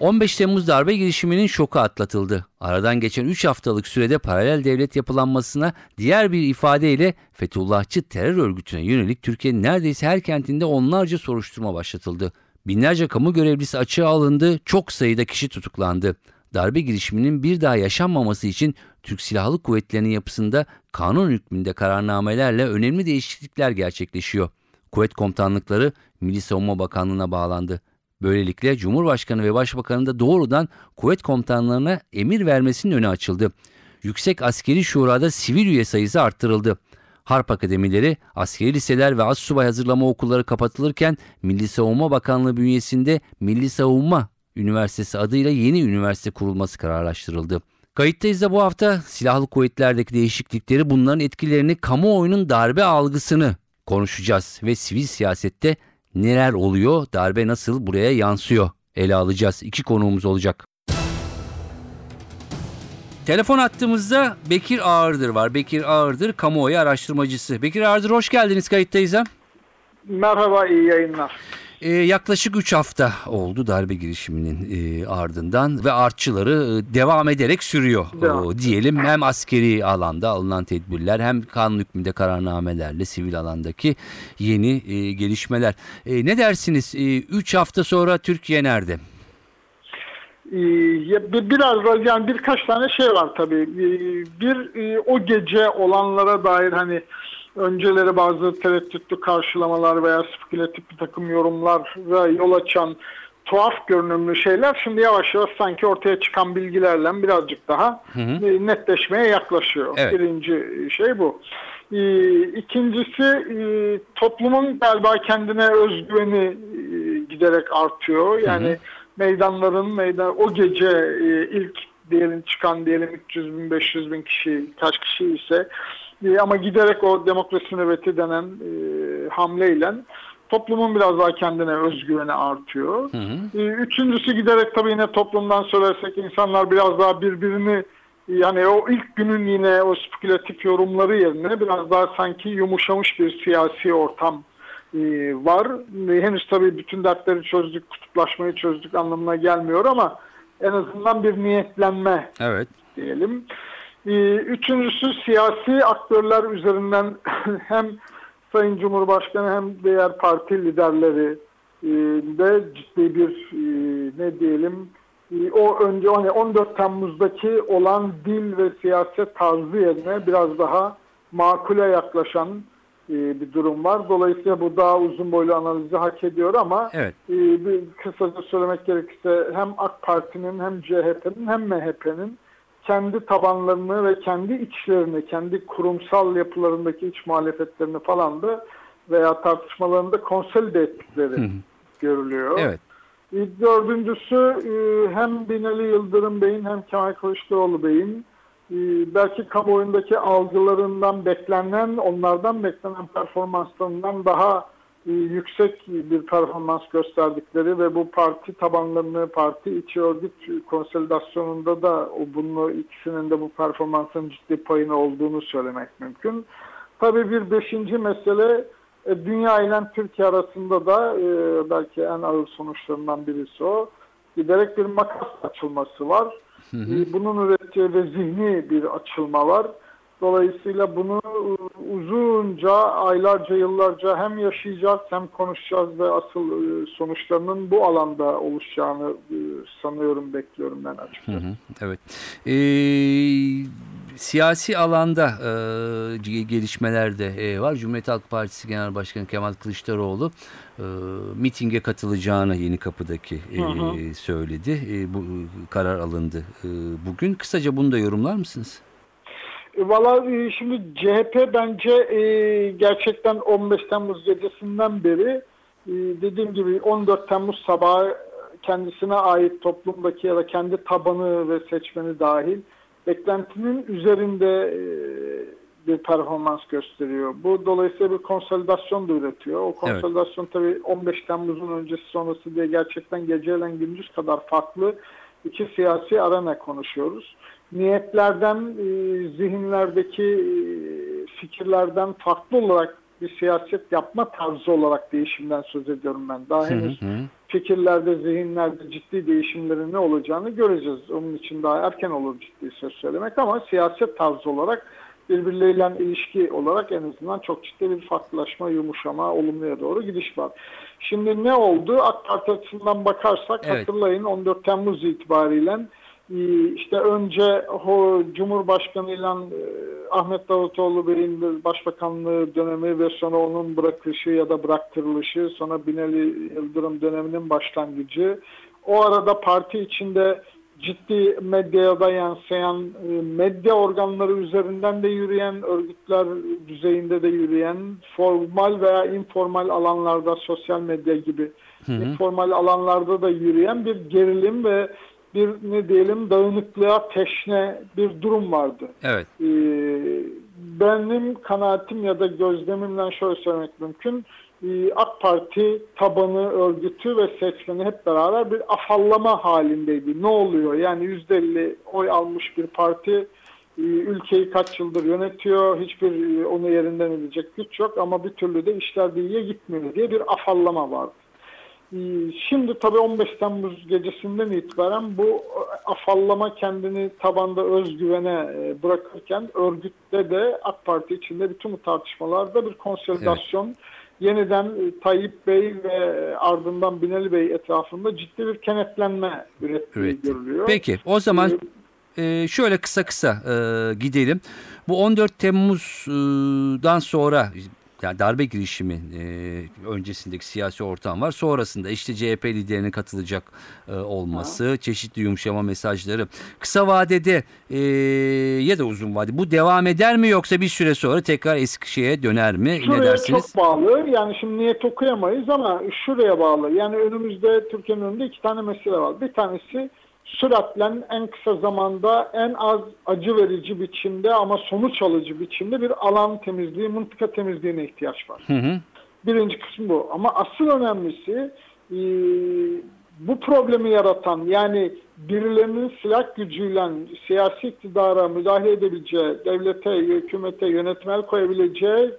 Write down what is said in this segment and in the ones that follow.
15 Temmuz darbe girişiminin şoku atlatıldı. Aradan geçen 3 haftalık sürede paralel devlet yapılanmasına diğer bir ifadeyle Fethullahçı terör örgütüne yönelik Türkiye'nin neredeyse her kentinde onlarca soruşturma başlatıldı. Binlerce kamu görevlisi açığa alındı, çok sayıda kişi tutuklandı. Darbe girişiminin bir daha yaşanmaması için Türk Silahlı Kuvvetleri'nin yapısında kanun hükmünde kararnamelerle önemli değişiklikler gerçekleşiyor. Kuvvet komutanlıkları Milli Savunma Bakanlığı'na bağlandı. Böylelikle Cumhurbaşkanı ve Başbakanı da doğrudan kuvvet komutanlarına emir vermesinin önü açıldı. Yüksek Askeri Şura'da sivil üye sayısı arttırıldı. Harp akademileri, askeri liseler ve assubay hazırlama okulları kapatılırken Milli Savunma Bakanlığı bünyesinde Milli Savunma Üniversitesi adıyla yeni üniversite kurulması kararlaştırıldı. Kayıttayız da bu hafta silahlı kuvvetlerdeki değişiklikleri bunların etkilerini kamuoyunun darbe algısını konuşacağız ve sivil siyasette neler oluyor, darbe nasıl buraya yansıyor ele alacağız. İki konuğumuz olacak. Telefon attığımızda Bekir Ağırdır var. Bekir Ağırdır kamuoyu araştırmacısı. Bekir Ağırdır hoş geldiniz kayıttayız ha. Merhaba, iyi yayınlar. Ee, yaklaşık 3 hafta oldu darbe girişiminin e, ardından ve artçıları e, devam ederek sürüyor o, diyelim. Hem askeri alanda alınan tedbirler hem kanun hükmünde kararnamelerle sivil alandaki yeni e, gelişmeler. E, ne dersiniz 3 hafta sonra Türkiye nerede? Ee, Biraz yani birkaç tane şey var tabii. Ee, Bir e, o gece olanlara dair hani önceleri bazı tereddütlü karşılamalar veya spekülatif bir takım yorumlara yol açan tuhaf görünümlü şeyler şimdi yavaş yavaş sanki ortaya çıkan bilgilerle birazcık daha e, netleşmeye yaklaşıyor. Evet. Birinci şey bu. Ee, İkincisi e, toplumun galiba kendine özgüveni e, giderek artıyor. Yani meydanların meydan o gece e, ilk diyelim çıkan diyelim 300 bin 500 bin kişi kaç kişi ise e, ama giderek o demokrasi nöbeti denen e, hamleyle toplumun biraz daha kendine özgüveni artıyor. E, Üçüncüsü giderek tabii yine toplumdan söylersek insanlar biraz daha birbirini yani o ilk günün yine o spekülatif yorumları yerine biraz daha sanki yumuşamış bir siyasi ortam e, var. E, Henüz tabii bütün dertleri çözdük, kutuplaşmayı çözdük anlamına gelmiyor ama en azından bir niyetlenme Evet. diyelim. Ee, Üçüncüsü siyasi aktörler üzerinden hem Sayın Cumhurbaşkanı hem diğer parti liderleri e, de ciddi bir e, ne diyelim e, o önce hani 14 Temmuz'daki olan dil ve siyaset tarzı yerine biraz daha makule yaklaşan bir durum var. Dolayısıyla bu daha uzun boylu analizi hak ediyor ama Evet. ee, bir kısaca söylemek gerekirse hem AK Parti'nin hem CHP'nin hem MHP'nin kendi tabanlarını ve kendi içlerini, kendi kurumsal yapılarındaki iç muhalefetlerini falan da veya tartışmalarını da konsolide ettikleri görülüyor. Evet. Dördüncüsü e, hem Binali Yıldırım Bey'in hem Kemal Kılıçdaroğlu Bey'in e, belki kamuoyundaki algılarından beklenen, onlardan beklenen performanslarından daha yüksek bir performans gösterdikleri ve bu parti tabanlarını, parti içi örgüt konsolidasyonunda da bunu ikisinin de bu performansın ciddi payını olduğunu söylemek mümkün. Tabii bir beşinci mesele e, dünya ile Türkiye arasında da e, belki en ağır sonuçlarından birisi o. Giderek bir makas açılması var. E, Bunun ürettiği ve zihni bir açılma var. Dolayısıyla bunu e, uzunca, aylarca, yıllarca hem yaşayacağız hem konuşacağız ve asıl e, sonuçlarının bu alanda oluşacağını e, sanıyorum, bekliyorum ben açıkçası. Hı hı, Evet. Ee, siyasi alanda e, ge- gelişmeler de e, var. Cumhuriyet Halk Partisi Genel Başkanı Kemal Kılıçdaroğlu e, mitinge katılacağını Yeni Kapı'daki e, Hı hı. söyledi. E, bu karar alındı e, bugün. Kısaca bunu da yorumlar mısınız? E, Valla e, şimdi CHP bence e, gerçekten 15 Temmuz gecesinden beri e, dediğim gibi 14 Temmuz sabahı kendisine ait toplumdaki ya da kendi tabanı ve seçmeni dahil beklentinin üzerinde e, bir performans gösteriyor. Bu dolayısıyla bir konsolidasyon da üretiyor. O konsolidasyon tabii 15 Temmuz'un öncesi sonrası diye gerçekten geceyle gündüz kadar farklı iki siyasi arena konuşuyoruz. Niyetlerden, e, zihinlerdeki e, fikirlerden farklı olarak bir siyaset yapma tarzı olarak değişimden söz ediyorum ben. Daha henüz fikirlerde, zihinlerde ciddi değişimlerin ne olacağını göreceğiz. Onun için daha erken olur ciddi söz söylemek ama siyaset tarzı olarak birbirleriyle ilişki olarak en azından çok ciddi bir farklılaşma, yumuşama, olumluya doğru gidiş var. Şimdi ne oldu? AK Parti açısından bakarsak Evet. hatırlayın 14 Temmuz itibariyle e, işte önce Cumhurbaşkanı ile Ahmet Davutoğlu Bey'in başbakanlığı dönemi ve sonra onun bırakışı ya da bıraktırılışı, sonra Binali Yıldırım döneminin başlangıcı. O arada parti içinde ciddi medyaya da yansıyan, e, medya organları üzerinden de yürüyen, örgütler düzeyinde de yürüyen, formal veya informal alanlarda sosyal medya gibi informal alanlarda da yürüyen bir gerilim ve bir ne diyelim dağınıklığa teşne bir durum vardı. Evet. Ee, benim kanaatim ya da gözlemimden şöyle söylemek mümkün. Ee, AK Parti tabanı, örgütü ve seçmeni hep beraber bir afallama halindeydi. Ne oluyor? Yani %50 oy almış bir parti e, ülkeyi kaç yıldır yönetiyor. Hiçbir e, onu yerinden edecek güç yok ama bir türlü de işler de iyiye gitmiyor diye bir afallama vardı. Ee, Şimdi tabii 15 Temmuz gecesinden itibaren bu e, afallama kendini tabanda özgüvene bırakırken örgütte de AK Parti içinde bütün bu tartışmalarda bir konsolidasyon yeniden e, Tayyip Bey ve ardından Binali Bey etrafında ciddi bir kenetlenme ürettiği Üretti. görülüyor. Peki o zaman Ee, e, şöyle kısa kısa e, gidelim. Bu 14 Temmuz'dan sonra yani darbe girişimi e, öncesindeki siyasi ortam var. Sonrasında işte CHP liderinin katılacak e, olması, çeşitli yumuşama mesajları. Kısa vadede e, ya da uzun vadede bu devam eder mi yoksa bir süre sonra tekrar eski şeye döner mi? ne Şuraya dersiniz? çok bağlı. Yani şimdi niyet okuyamayız ama şuraya bağlı. Yani önümüzde Türkiye'nin önünde iki tane mesele var. Bir tanesi süratle en kısa zamanda en az acı verici biçimde ama sonuç alıcı biçimde bir alan temizliği, mıntıka temizliğine ihtiyaç var. Hı hı. Birinci kısmı bu. Ama asıl önemlisi e, bu problemi yaratan yani birilerinin silah gücüyle siyasi iktidara müdahale edebileceği, devlete, hükümete yönetmel koyabileceği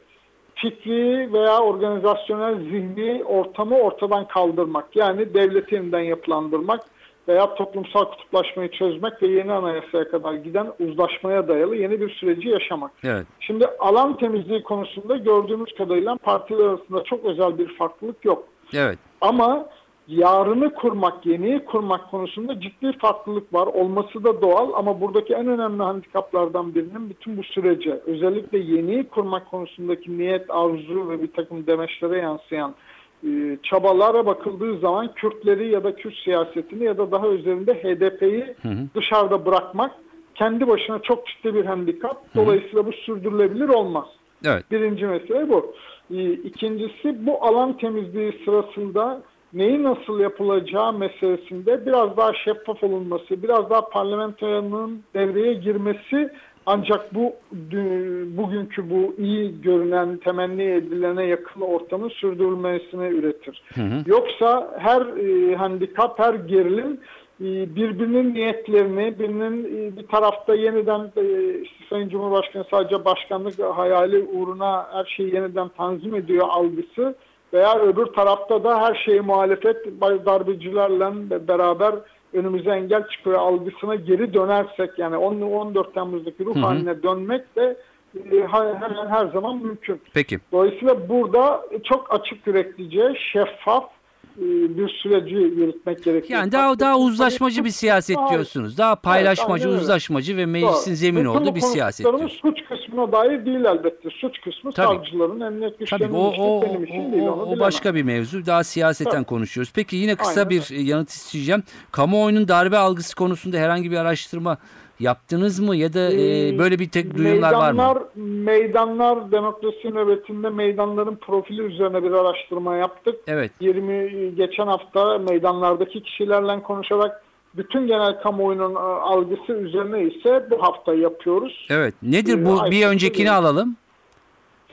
fikri veya organizasyonel zihni ortamı ortadan kaldırmak. Yani devleti yeniden yapılandırmak veya toplumsal kutuplaşmayı çözmek ve yeni anayasaya kadar giden uzlaşmaya dayalı yeni bir süreci yaşamak. Evet. Şimdi alan temizliği konusunda gördüğümüz kadarıyla partiler arasında çok özel bir farklılık yok. Evet. Ama yarını kurmak, yeniyi kurmak konusunda ciddi farklılık var. Olması da doğal ama buradaki en önemli handikaplardan birinin bütün bu sürece, özellikle yeniyi kurmak konusundaki niyet, arzu ve bir takım demeçlere yansıyan çabalara bakıldığı zaman Kürtleri ya da Kürt siyasetini ya da daha üzerinde HDP'yi dışarıda bırakmak kendi başına çok ciddi bir handikap. Dolayısıyla bu sürdürülebilir olmaz. Evet. Birinci mesele bu. Ee, İkincisi bu alan temizliği sırasında neyi nasıl yapılacağı meselesinde biraz daha şeffaf olunması, biraz daha parlamentonun devreye girmesi ancak bu bugünkü bu iyi görünen, temenni edilene yakın ortamın sürdürülmesine üretir. Yoksa her e, handikap, her gerilim e, birbirinin niyetlerini, birinin e, bir tarafta yeniden e, işte Sayın Cumhurbaşkanı sadece başkanlık hayali uğruna her şeyi yeniden tanzim ediyor algısı veya öbür tarafta da her şeyi muhalefet darbecilerle beraber önümüze engel çıkıyor algısına geri dönersek yani 10 14 Temmuz'daki ruh haline dönmek de e, hemen her zaman mümkün. Peki. Dolayısıyla burada çok açık yüreklice, şeffaf bir süreci yürütmek gerekiyor. Yani daha daha uzlaşmacı bir siyaset Daha- diyorsunuz. Daha paylaşmacı, öyle. uzlaşmacı ve meclisin Doğru. zemin olduğu bir siyaset diyorsunuz. suç kısmına dair değil elbette. Suç kısmı Tabii. savcıların, emniyet Tabii güçlerinin o, işi o, benim değil. o, onu o bilemem. başka bir mevzu. Daha siyaseten Tabii. konuşuyoruz. Peki yine kısa Aynen bir yanıt isteyeceğim. Kamuoyunun darbe algısı konusunda herhangi bir araştırma yaptınız mı ya da e, Ee, böyle bir tek duyumlar var meydanlar, mı? Meydanlar demokrasi nöbetinde meydanların profili üzerine bir araştırma yaptık. Evet. 20 geçen hafta meydanlardaki kişilerle konuşarak bütün genel kamuoyunun e, algısı üzerine ise bu hafta yapıyoruz. Evet. Nedir Ee, bu? Bir ayrıntılı öncekini alalım.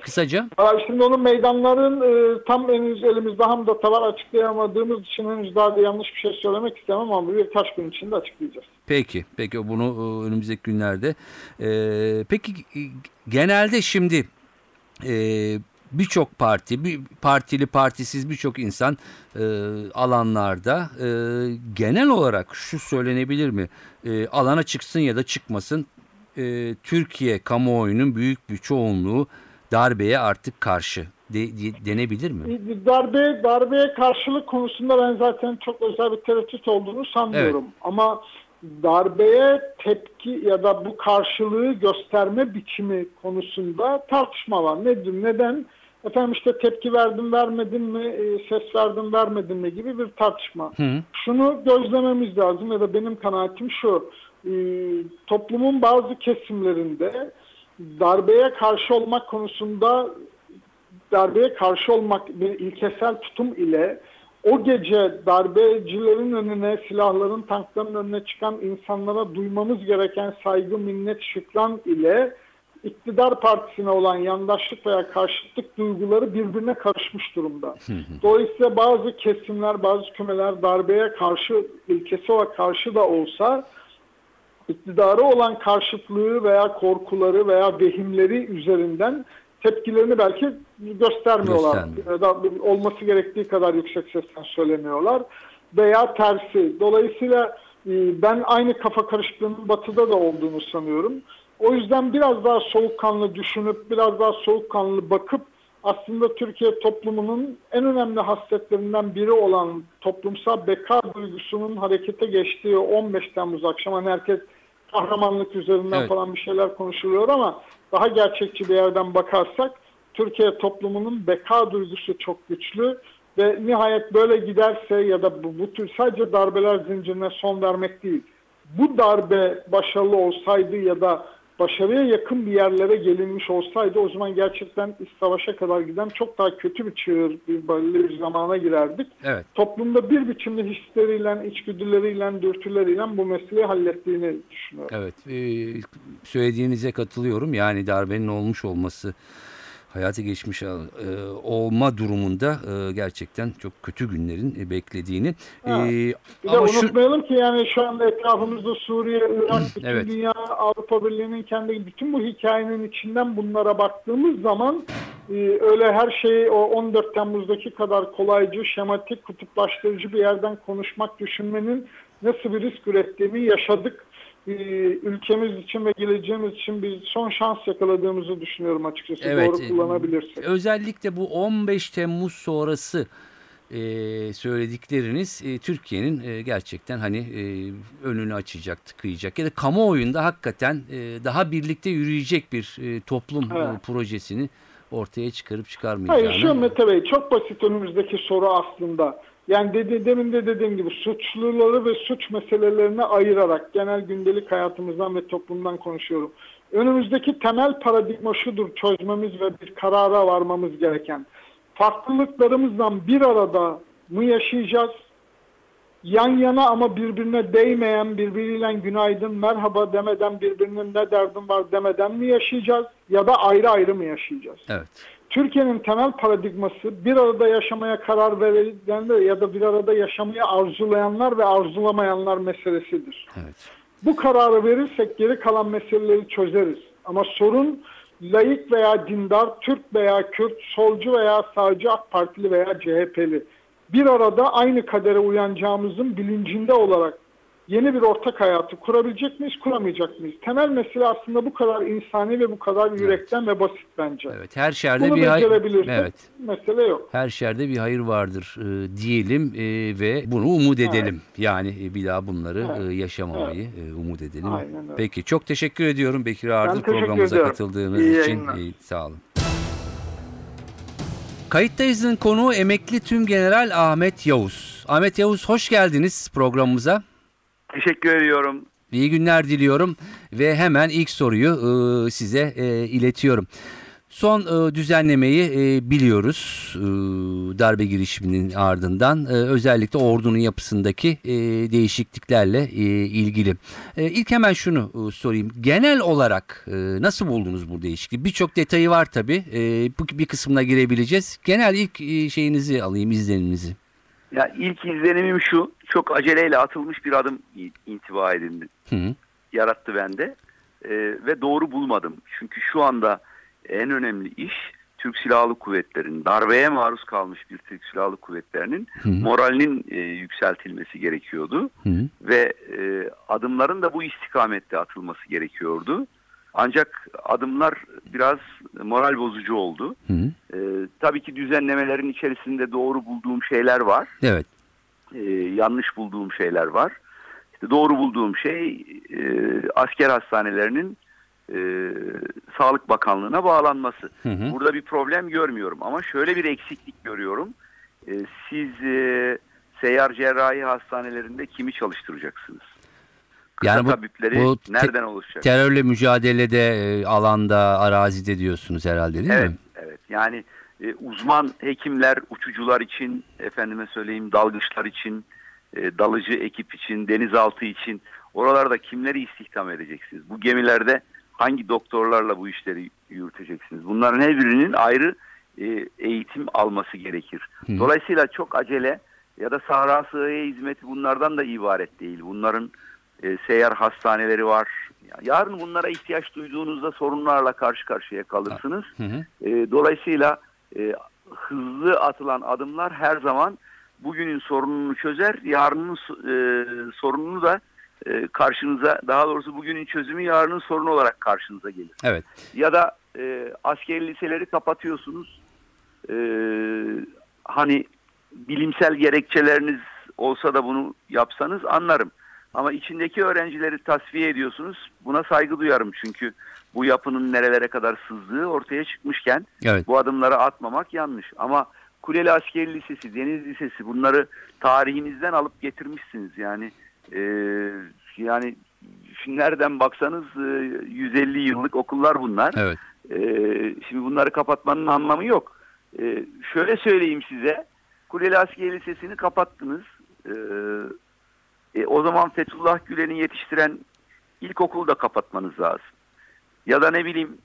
Kısaca. Aa, Şimdi onun meydanların e, tam henüz elimizde data var açıklayamadığımız için henüz daha da yanlış bir şey söylemek istemem ama birkaç gün içinde açıklayacağız. Peki. Peki bunu e, önümüzdeki günlerde. Ee, peki e, genelde şimdi e, birçok parti, bir partili partisiz birçok insan e, alanlarda e, genel olarak şu söylenebilir mi? E, alana çıksın ya da çıkmasın e, Türkiye kamuoyunun büyük bir çoğunluğu darbeye artık karşı de, de- denebilir mi? Darbe darbeye karşılık konusunda ben zaten çok özel bir tereddüt olduğunu sanmıyorum. Ama darbeye tepki ya da bu karşılığı gösterme biçimi konusunda tartışma var. Nedir? Neden? Efendim işte tepki verdim vermedim mi, e, ses verdim vermedim mi gibi bir tartışma. Hı. Şunu gözlememiz lazım ya da benim kanaatim şu. e, toplumun bazı kesimlerinde darbeye karşı olmak konusunda darbeye karşı olmak bir ilkesel tutum ile o gece darbecilerin önüne, silahların, tankların önüne çıkan insanlara duymamız gereken saygı, minnet, şükran ile iktidar partisine olan yandaşlık veya karşıtlık duyguları birbirine karışmış durumda. Dolayısıyla bazı kesimler, bazı kümeler darbeye karşı, ilkesi olarak karşı da olsa iktidara olan karşıtlığı veya korkuları veya vehimleri üzerinden tepkilerini belki göstermiyorlar. Göstermiyor. Ya da olması gerektiği kadar yüksek sesten söylemiyorlar. Veya tersi. Dolayısıyla e, ben aynı kafa karışıklığının batıda da olduğunu sanıyorum. O yüzden biraz daha soğukkanlı düşünüp, biraz daha soğukkanlı bakıp aslında Türkiye toplumunun en önemli hasletlerinden biri olan toplumsal beka duygusunun harekete geçtiği 15 Temmuz akşamı hani herkes kahramanlık üzerinden Evet. falan bir şeyler konuşuluyor ama daha gerçekçi bir yerden bakarsak Türkiye toplumunun beka duygusu çok güçlü ve nihayet böyle giderse ya da bu, bu tür sadece darbeler zincirine son vermek değil. Bu darbe başarılı olsaydı ya da başarıya yakın bir yerlere gelinmiş olsaydı o zaman gerçekten savaşa kadar giden çok daha kötü bir çığır bir, böyle bir zamana girerdik. Evet. Toplumda bir biçimde hisleriyle, içgüdüleriyle, dürtüleriyle bu meseleyi hallettiğini düşünüyorum. Evet, e, söylediğinize katılıyorum. Yani darbenin olmuş olması, hayata geçmiş e, olma durumunda e, gerçekten çok kötü günlerin e, beklediğini. E, Bir de ama şu, unutmayalım ki yani şu anda etrafımızda Suriye, Irak, bütün Evet. dünya, Avrupa Birliği'nin kendi bütün bu hikayenin içinden bunlara baktığımız zaman öyle her şeyi o 14 Temmuz'daki kadar kolaycı, şematik, kutuplaştırıcı bir yerden konuşmak, düşünmenin nasıl bir risk ürettiğini yaşadık. E, ülkemiz için ve geleceğimiz için bir son şans yakaladığımızı düşünüyorum açıkçası. Evet, Doğru e, kullanabilirsek. özellikle bu 15 Temmuz sonrası e, söyledikleriniz e, Türkiye'nin e, gerçekten hani e, önünü açacak, tıkayacak ya da kamuoyunda hakikaten e, daha birlikte yürüyecek bir e, toplum e, Evet. projesini ortaya çıkarıp çıkarmayacağını. Hayır şu Mete Bey çok basit önümüzdeki soru aslında. Yani dedi, demin de dediğim gibi suçluları ve suç meselelerini ayırarak genel gündelik hayatımızdan ve toplumdan konuşuyorum. Önümüzdeki temel paradigma şudur çözmemiz ve bir karara varmamız gereken. Farklılıklarımızdan bir arada mı yaşayacağız? Yan yana ama birbirine değmeyen, birbiriyle günaydın, merhaba demeden, birbirinin ne derdin var demeden mi yaşayacağız? Ya da ayrı ayrı mı yaşayacağız? Evet. Türkiye'nin temel paradigması bir arada yaşamaya karar verenler ya da bir arada yaşamayı arzulayanlar ve arzulamayanlar meselesidir. Evet. Bu kararı verirsek geri kalan meseleleri çözeriz. Ama sorun laik veya dindar, Türk veya Kürt, solcu veya sağcı, AK Partili veya CHP'li. Bir arada aynı kadere uyanacağımızın bilincinde olarak yeni bir ortak hayatı kurabilecek miyiz, kuramayacak mıyız? Temel mesele aslında bu kadar insani ve bu kadar yürekten ve basit bence. Evet. Her şerde Bunu bir hayır. Evet. mesele yok. Her şerde bir hayır vardır e, diyelim e, ve bunu umut edelim. Yani e, bir daha bunları Evet. e, yaşamamayı e, umut edelim. Aynen öyle. Peki çok teşekkür ediyorum Bekir Ardır programımıza ediyorum. katıldığınız İyi için. E, sağ olun. Kayıttayız'ın konuğu emekli tüm general Ahmet Yavuz. Ahmet Yavuz hoş geldiniz programımıza. Teşekkür ediyorum. İyi günler diliyorum ve hemen ilk soruyu e, size e, iletiyorum. Son e, düzenlemeyi e, biliyoruz e, darbe girişiminin ardından e, özellikle ordunun yapısındaki e, değişikliklerle e, ilgili. E, ilk hemen şunu e, sorayım. Genel olarak e, nasıl buldunuz bu değişikliği? Birçok detayı var tabii. E, bir kısmına girebileceğiz. Genel ilk e, şeyinizi alayım, izleniminizi. Ya ilk izlenimim şu, çok aceleyle atılmış bir adım intiba edildi. Hı hı. Yarattı bende Ee, ve doğru bulmadım. Çünkü şu anda en önemli iş Türk Silahlı Kuvvetleri'nin, darbeye maruz kalmış bir Türk Silahlı Kuvvetleri'nin Hı hı. moralinin e, yükseltilmesi gerekiyordu. Hı hı. Ve e, adımların da bu istikamette atılması gerekiyordu. Ancak adımlar biraz moral bozucu oldu. Hı hı. Ee, tabii ki düzenlemelerin içerisinde doğru bulduğum şeyler var. Evet. Ee, yanlış bulduğum şeyler var. İşte doğru bulduğum şey e, asker hastanelerinin e, Sağlık Bakanlığı'na bağlanması. Hı hı. Burada bir problem görmüyorum ama şöyle bir eksiklik görüyorum. Ee, siz e, seyyar cerrahi hastanelerinde kimi çalıştıracaksınız? Kısa Yani bu- tabipleri bu te- nereden oluşacak? Terörle mücadelede e, alanda, arazide diyorsunuz herhalde değil evet, mi? Evet. Yani e, uzman hekimler, uçucular için, efendime söyleyeyim dalgıçlar için, e, dalıcı ekip için, denizaltı için oralarda kimleri istihdam edeceksiniz? Bu gemilerde hangi doktorlarla bu işleri yürüteceksiniz? Bunların her birinin ayrı e, eğitim alması gerekir. Hı. Dolayısıyla çok acele ya da Sahra Sığıya hizmeti bunlardan da ibaret değil. Bunların e, seyyar hastaneleri var. Yarın bunlara ihtiyaç duyduğunuzda sorunlarla karşı karşıya kalırsınız. Hı hı. E, dolayısıyla e, hızlı atılan adımlar her zaman bugünün sorununu çözer, yarının e, sorununu da e, karşınıza, daha doğrusu bugünün çözümü yarının sorunu olarak karşınıza gelir. Evet. Ya da e, askeri liseleri kapatıyorsunuz. E, hani bilimsel gerekçeleriniz olsa da bunu yapsanız anlarım. Ama içindeki öğrencileri tasfiye ediyorsunuz. Buna saygı duyarım çünkü bu yapının nerelere kadar sızdığı ortaya çıkmışken Evet. bu adımları atmamak yanlış. Ama Kuleli Askeri Lisesi, Deniz Lisesi bunları tarihinizden alıp getirmişsiniz. Yani e, yani nereden baksanız e, 150 yıllık okullar bunlar. Evet. E, şimdi bunları kapatmanın anlamı yok. E, şöyle söyleyeyim size. Kuleli Askeri Lisesi'ni kapattınız. E, e, o zaman Fethullah Gülen'i yetiştiren ilkokulu da kapatmanız lazım. Ya da ne bileyim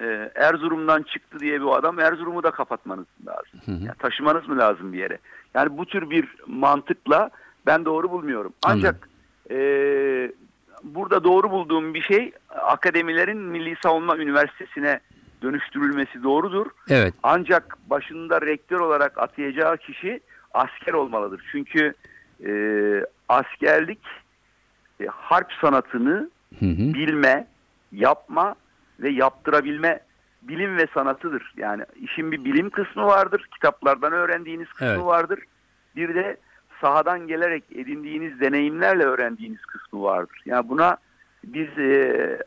e, Erzurum'dan çıktı diye bir adam Erzurum'u da kapatmanız lazım. Hı hı. Yani taşımanız mı lazım bir yere? Yani bu tür bir mantıkla ben doğru bulmuyorum. Ancak e, burada doğru bulduğum bir şey akademilerin Milli Savunma Üniversitesi'ne dönüştürülmesi doğrudur. Evet. Ancak başında rektör olarak atayacağı kişi asker olmalıdır. Çünkü e, askerlik e, harp sanatını Hı hı. bilme, yapma ve yaptırabilme bilim ve sanatıdır. Yani işin bir bilim kısmı vardır, kitaplardan öğrendiğiniz kısmı Evet. vardır. Bir de sahadan gelerek edindiğiniz deneyimlerle öğrendiğiniz kısmı vardır. Yani buna biz e,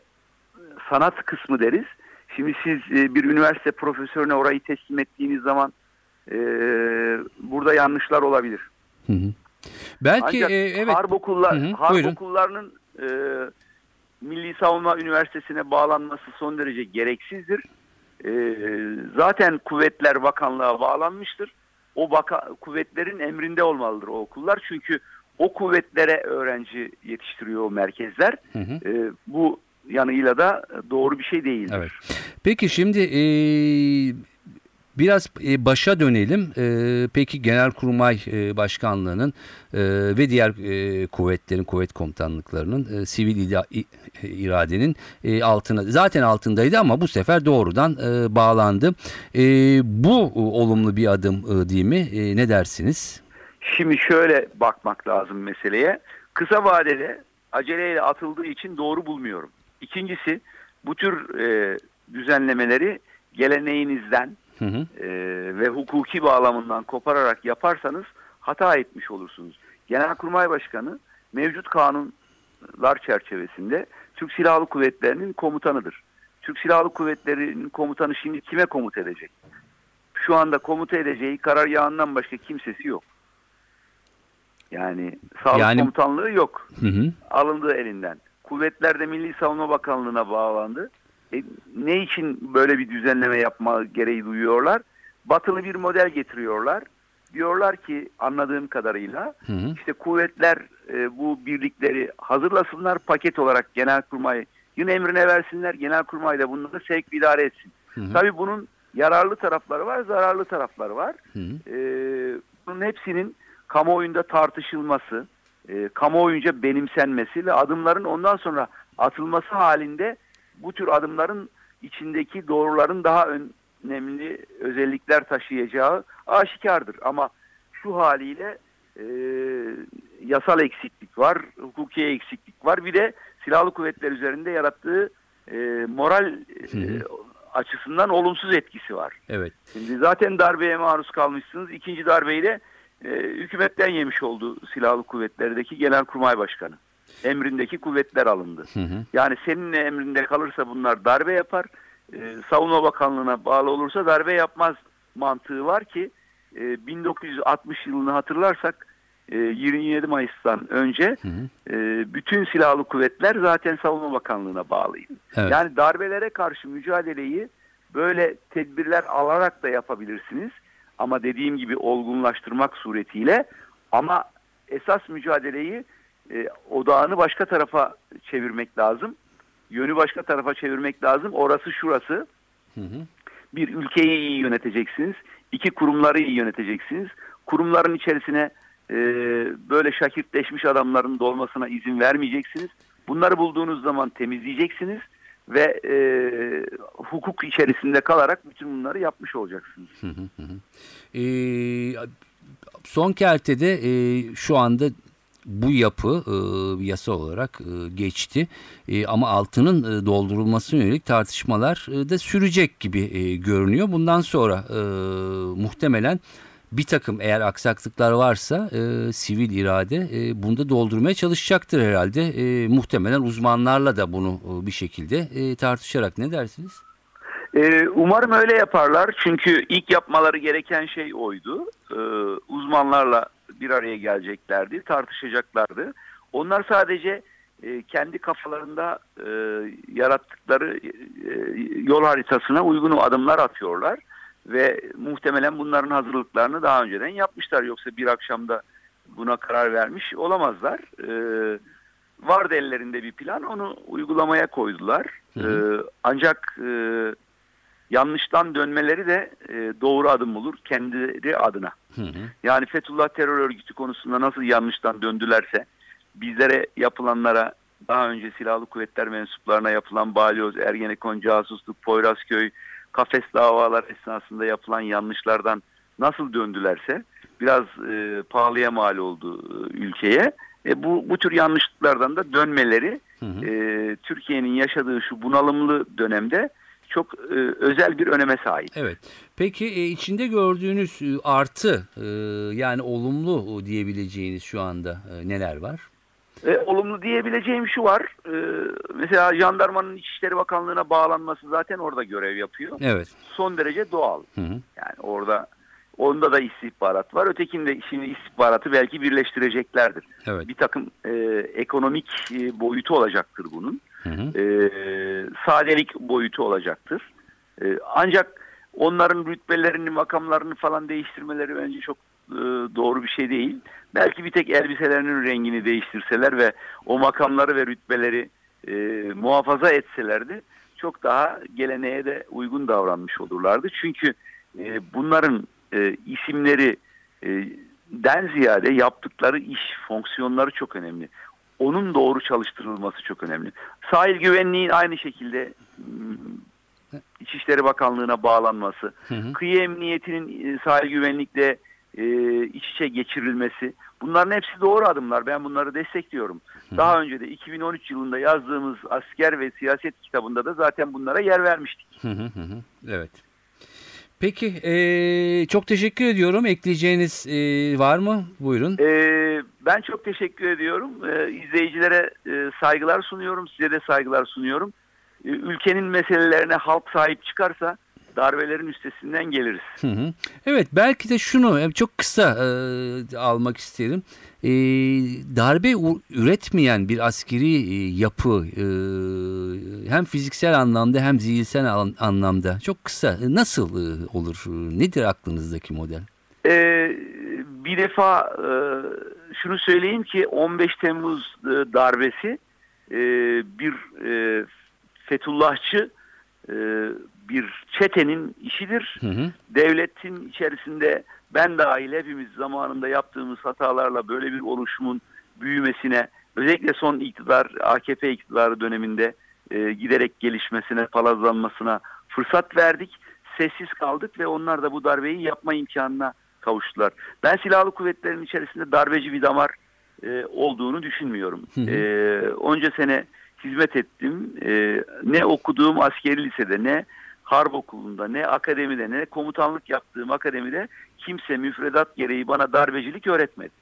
sanat kısmı deriz. Şimdi siz e, bir üniversite profesörüne orayı teslim ettiğiniz zaman e, burada yanlışlar olabilir. Hı hı. Belki Ancak e, evet. harp, okullar, Hı hı, harp buyurun. okullarının e, Milli Savunma Üniversitesi'ne bağlanması son derece gereksizdir. E, zaten Kuvvetler Bakanlığı'na bağlanmıştır. O baka, kuvvetlerin emrinde olmalıdır o okullar. Çünkü o kuvvetlere öğrenci yetiştiriyor o merkezler. Hı hı. E, bu yanıyla da doğru bir şey değildir. Evet. Peki şimdi e, biraz e, başa dönelim. E, peki Genelkurmay e, Başkanlığı'nın ve diğer kuvvetlerin, kuvvet komutanlıklarının sivil iradenin altına zaten altındaydı ama bu sefer doğrudan bağlandı. Bu olumlu bir adım değil mi? Ne dersiniz? Şimdi şöyle bakmak lazım meseleye. Kısa vadede aceleyle atıldığı için doğru bulmuyorum. İkincisi bu tür düzenlemeleri geleneğinizden Hı hı. e, ve hukuki bağlamından kopararak yaparsanız hata etmiş olursunuz. Genelkurmay Başkanı mevcut kanunlar çerçevesinde Türk Silahlı Kuvvetleri'nin komutanıdır. Türk Silahlı Kuvvetleri'nin komutanı şimdi kime komut edecek? Şu anda komuta edeceği karargahından başka kimsesi yok. Yani sağlık Yani- komutanlığı yok. Hı hı. Alındığı elinden. Kuvvetler de Milli Savunma Bakanlığı'na bağlandı. E, ne için böyle bir düzenleme yapma gereği duyuyorlar? Batılı bir model getiriyorlar. Diyorlar ki anladığım kadarıyla Hı hı. işte kuvvetler e, bu birlikleri hazırlasınlar paket olarak genelkurmay yine emrine versinler genelkurmay da bunları sevk idare etsin. Hı hı. Tabii bunun yararlı tarafları var, zararlı tarafları var. Hı hı. Ee, bunun hepsinin kamuoyunda tartışılması, e, kamuoyunca benimsenmesi ve adımların ondan sonra atılması halinde bu tür adımların içindeki doğruların daha önemli özellikler taşıyacağı aşikardır. Ama şu haliyle e, yasal eksiklik var, hukuki eksiklik var. Bir de silahlı kuvvetler üzerinde yarattığı e, moral e, açısından olumsuz etkisi var. Evet. Şimdi zaten darbeye maruz kalmışsınız. İkinci darbeyi de e, hükümetten yemiş oldu silahlı kuvvetlerdeki genelkurmay başkanı. Emrindeki kuvvetler alındı. Hı hı. Yani senin emrinde kalırsa bunlar darbe yapar. E, Savunma Bakanlığı'na bağlı olursa darbe yapmaz mantığı var ki e, 1960 yılını hatırlarsak e, 27 Mayıs'tan önce Hı hı. e, bütün silahlı kuvvetler zaten Savunma Bakanlığı'na bağlıydı. Evet. Yani darbelere karşı mücadeleyi böyle tedbirler alarak da yapabilirsiniz. Ama dediğim gibi olgunlaştırmak suretiyle ama esas mücadeleyi e, odağını başka tarafa çevirmek lazım. Yönü başka tarafa çevirmek lazım. Orası şurası. Hı hı. Bir ülkeyi iyi yöneteceksiniz. iki kurumları iyi yöneteceksiniz. Kurumların içerisine e, böyle şakirtleşmiş adamların dolmasına izin vermeyeceksiniz. Bunları bulduğunuz zaman temizleyeceksiniz ve e, hukuk içerisinde kalarak bütün bunları yapmış olacaksınız. Ee, son kertede e, şu anda bu yapı e, yasa olarak e, geçti E, ama altının e, doldurulmasına yönelik tartışmalar e, da sürecek gibi e, görünüyor. Bundan sonra e, muhtemelen bir takım eğer aksaklıklar varsa e, sivil irade e, bunu da doldurmaya çalışacaktır herhalde. E, muhtemelen uzmanlarla da bunu e, bir şekilde e, tartışarak ne dersiniz? Ee, umarım öyle yaparlar çünkü ilk yapmaları gereken şey oydu. Ee, uzmanlarla bir araya geleceklerdi, tartışacaklardı. Onlar sadece e, kendi kafalarında e, yarattıkları e, yol haritasına uygun adımlar atıyorlar ve muhtemelen bunların hazırlıklarını daha önceden yapmışlar. Yoksa bir akşamda buna karar vermiş olamazlar. Ee, vardı ellerinde bir plan, onu uygulamaya koydular. Hı hı. Ee, ancak e, yanlıştan dönmeleri de e, doğru adım olur kendileri adına. Hı hı. Yani Fethullah terör örgütü konusunda nasıl yanlıştan döndülerse bizlere yapılanlara daha önce silahlı kuvvetler mensuplarına yapılan balyoz, Ergenekon, casusluk, Poyrazköy, kafes davalar esnasında yapılan yanlışlardan nasıl döndülerse biraz e, pahalıya mal oldu e, ülkeye. E, bu, bu tür yanlışlıklardan da dönmeleri Hı hı. e, Türkiye'nin yaşadığı şu bunalımlı dönemde çok e, özel bir öneme sahip. Evet. Peki e, içinde gördüğünüz e, artı e, yani olumlu diyebileceğiniz şu anda e, neler var? E, olumlu diyebileceğim şu var. E, mesela jandarmanın İçişleri Bakanlığı'na bağlanması zaten orada görev yapıyor. Evet. Son derece doğal. Hı hı. Yani orada onda da istihbarat var. Ötekinde şimdi istihbaratı belki birleştireceklerdir. Evet. Bir takım e, ekonomik e, boyutu olacaktır bunun. E, sadelik boyutu olacaktır. E, ancak onların rütbelerini, makamlarını falan değiştirmeleri bence çok e, doğru bir şey değil. Belki bir tek elbiselerinin rengini değiştirseler ve o makamları ve rütbeleri e, muhafaza etselerdi çok daha geleneğe de uygun davranmış olurlardı. Çünkü e, bunların e, isimleri e, den ziyade yaptıkları iş, fonksiyonları çok önemli. Onun doğru çalıştırılması çok önemli. Sahil güvenliğin aynı şekilde m, İçişleri Bakanlığı'na bağlanması, Hı hı. kıyı emniyetinin e, sahil güvenlikle e, iç içe geçirilmesi. Bunların hepsi doğru adımlar. Ben bunları destekliyorum. Daha önce de 2013 yılında yazdığımız asker ve siyaset kitabında da zaten bunlara yer vermiştik. Hı hı hı hı. Evet. Peki e, çok teşekkür ediyorum. Ekleyeceğiniz e, var mı? Buyurun. Ee, ben çok teşekkür ediyorum. Ee, izleyicilere e, saygılar sunuyorum. Size de saygılar sunuyorum. Ee, ülkenin meselelerine halk sahip çıkarsa darbelerin üstesinden geliriz. Hı hı. Evet belki de şunu e, çok kısa e, almak isterim. E, darbe üretmeyen bir askeri e, yapı e, hem fiziksel anlamda hem zihinsel an- anlamda çok kısa e, nasıl e, olur? E, Nedir aklınızdaki model? Ee, bir defa e, şunu söyleyeyim ki 15 Temmuz e, darbesi e, bir e, Fethullahçı e, bir çetenin işidir. Hı hı. Devletin içerisinde ben dahil hepimiz zamanında yaptığımız hatalarla böyle bir oluşumun büyümesine özellikle son iktidar AKP iktidarı döneminde e, giderek gelişmesine, palazlanmasına fırsat verdik. Sessiz kaldık ve onlar da bu darbeyi yapma imkanına kavuştular. Ben silahlı kuvvetlerin içerisinde darbeci bir damar e, olduğunu düşünmüyorum. Hı hı. E, onca sene hizmet ettim. E, ne okuduğum askeri lisede ne harp okulunda ne akademide ne komutanlık yaptığım akademide kimse müfredat gereği bana darbecilik öğretmedi.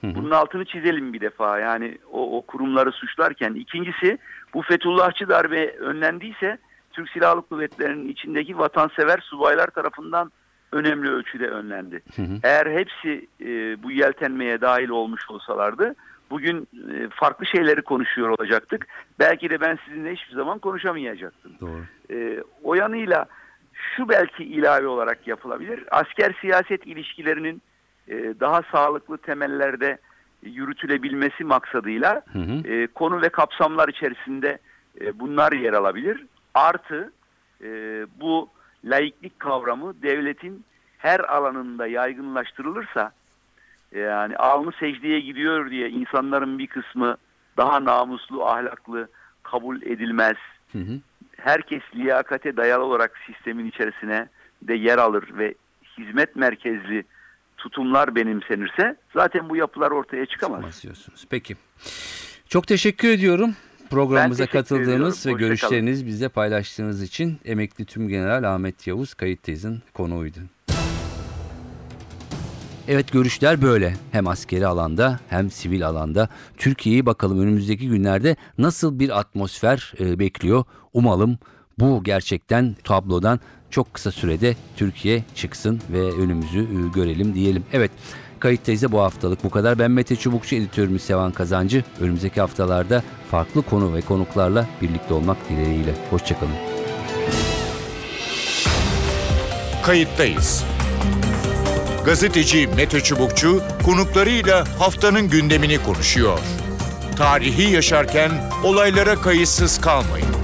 Hı hı. Bunun altını çizelim bir defa yani o, o kurumları suçlarken. İkincisi bu Fethullahçı darbe önlendiyse Türk Silahlı Kuvvetleri'nin içindeki vatansever subaylar tarafından önemli ölçüde önlendi. Hı hı. Eğer hepsi e, bu yeltenmeye dahil olmuş olsalardı bugün e, farklı şeyleri konuşuyor olacaktık. Belki de ben sizinle hiçbir zaman konuşamayacaktım. Doğru. E, o yanıyla şu belki ilave olarak yapılabilir. Asker siyaset ilişkilerinin e, daha sağlıklı temellerde yürütülebilmesi maksadıyla Hı hı. e, konu ve kapsamlar içerisinde e, bunlar yer alabilir. Artı e, bu laiklik kavramı devletin her alanında yaygınlaştırılırsa yani alnı secdeye gidiyor diye insanların bir kısmı daha namuslu, ahlaklı kabul edilmez. Hı hı. Herkes liyakate dayalı olarak sistemin içerisine de yer alır ve hizmet merkezli tutumlar benimsenirse zaten bu yapılar ortaya çıkamaz. Diyorsunuz. Peki. Çok teşekkür ediyorum. Programımıza katıldığınız ve görüşlerinizi bizle paylaştığınız için emekli Tümgeneral Ahmet Yavuz kayıttayızın konuğuydu. Evet görüşler böyle. Hem askeri alanda hem sivil alanda. Türkiye'yi bakalım önümüzdeki günlerde nasıl bir atmosfer e, bekliyor. Umalım bu gerçekten tablodan çok kısa sürede Türkiye çıksın ve önümüzü e, görelim diyelim. Evet kayıttayız da bu haftalık bu kadar. Ben Mete Çubukçu editörümüz Sevan Kazancı. Önümüzdeki haftalarda farklı konu ve konuklarla birlikte olmak dileğiyle. Hoşçakalın. Kayıttayız. Gazeteci Mete Çubukçu konuklarıyla haftanın gündemini konuşuyor. Tarihi yaşarken olaylara kayıtsız kalmayın.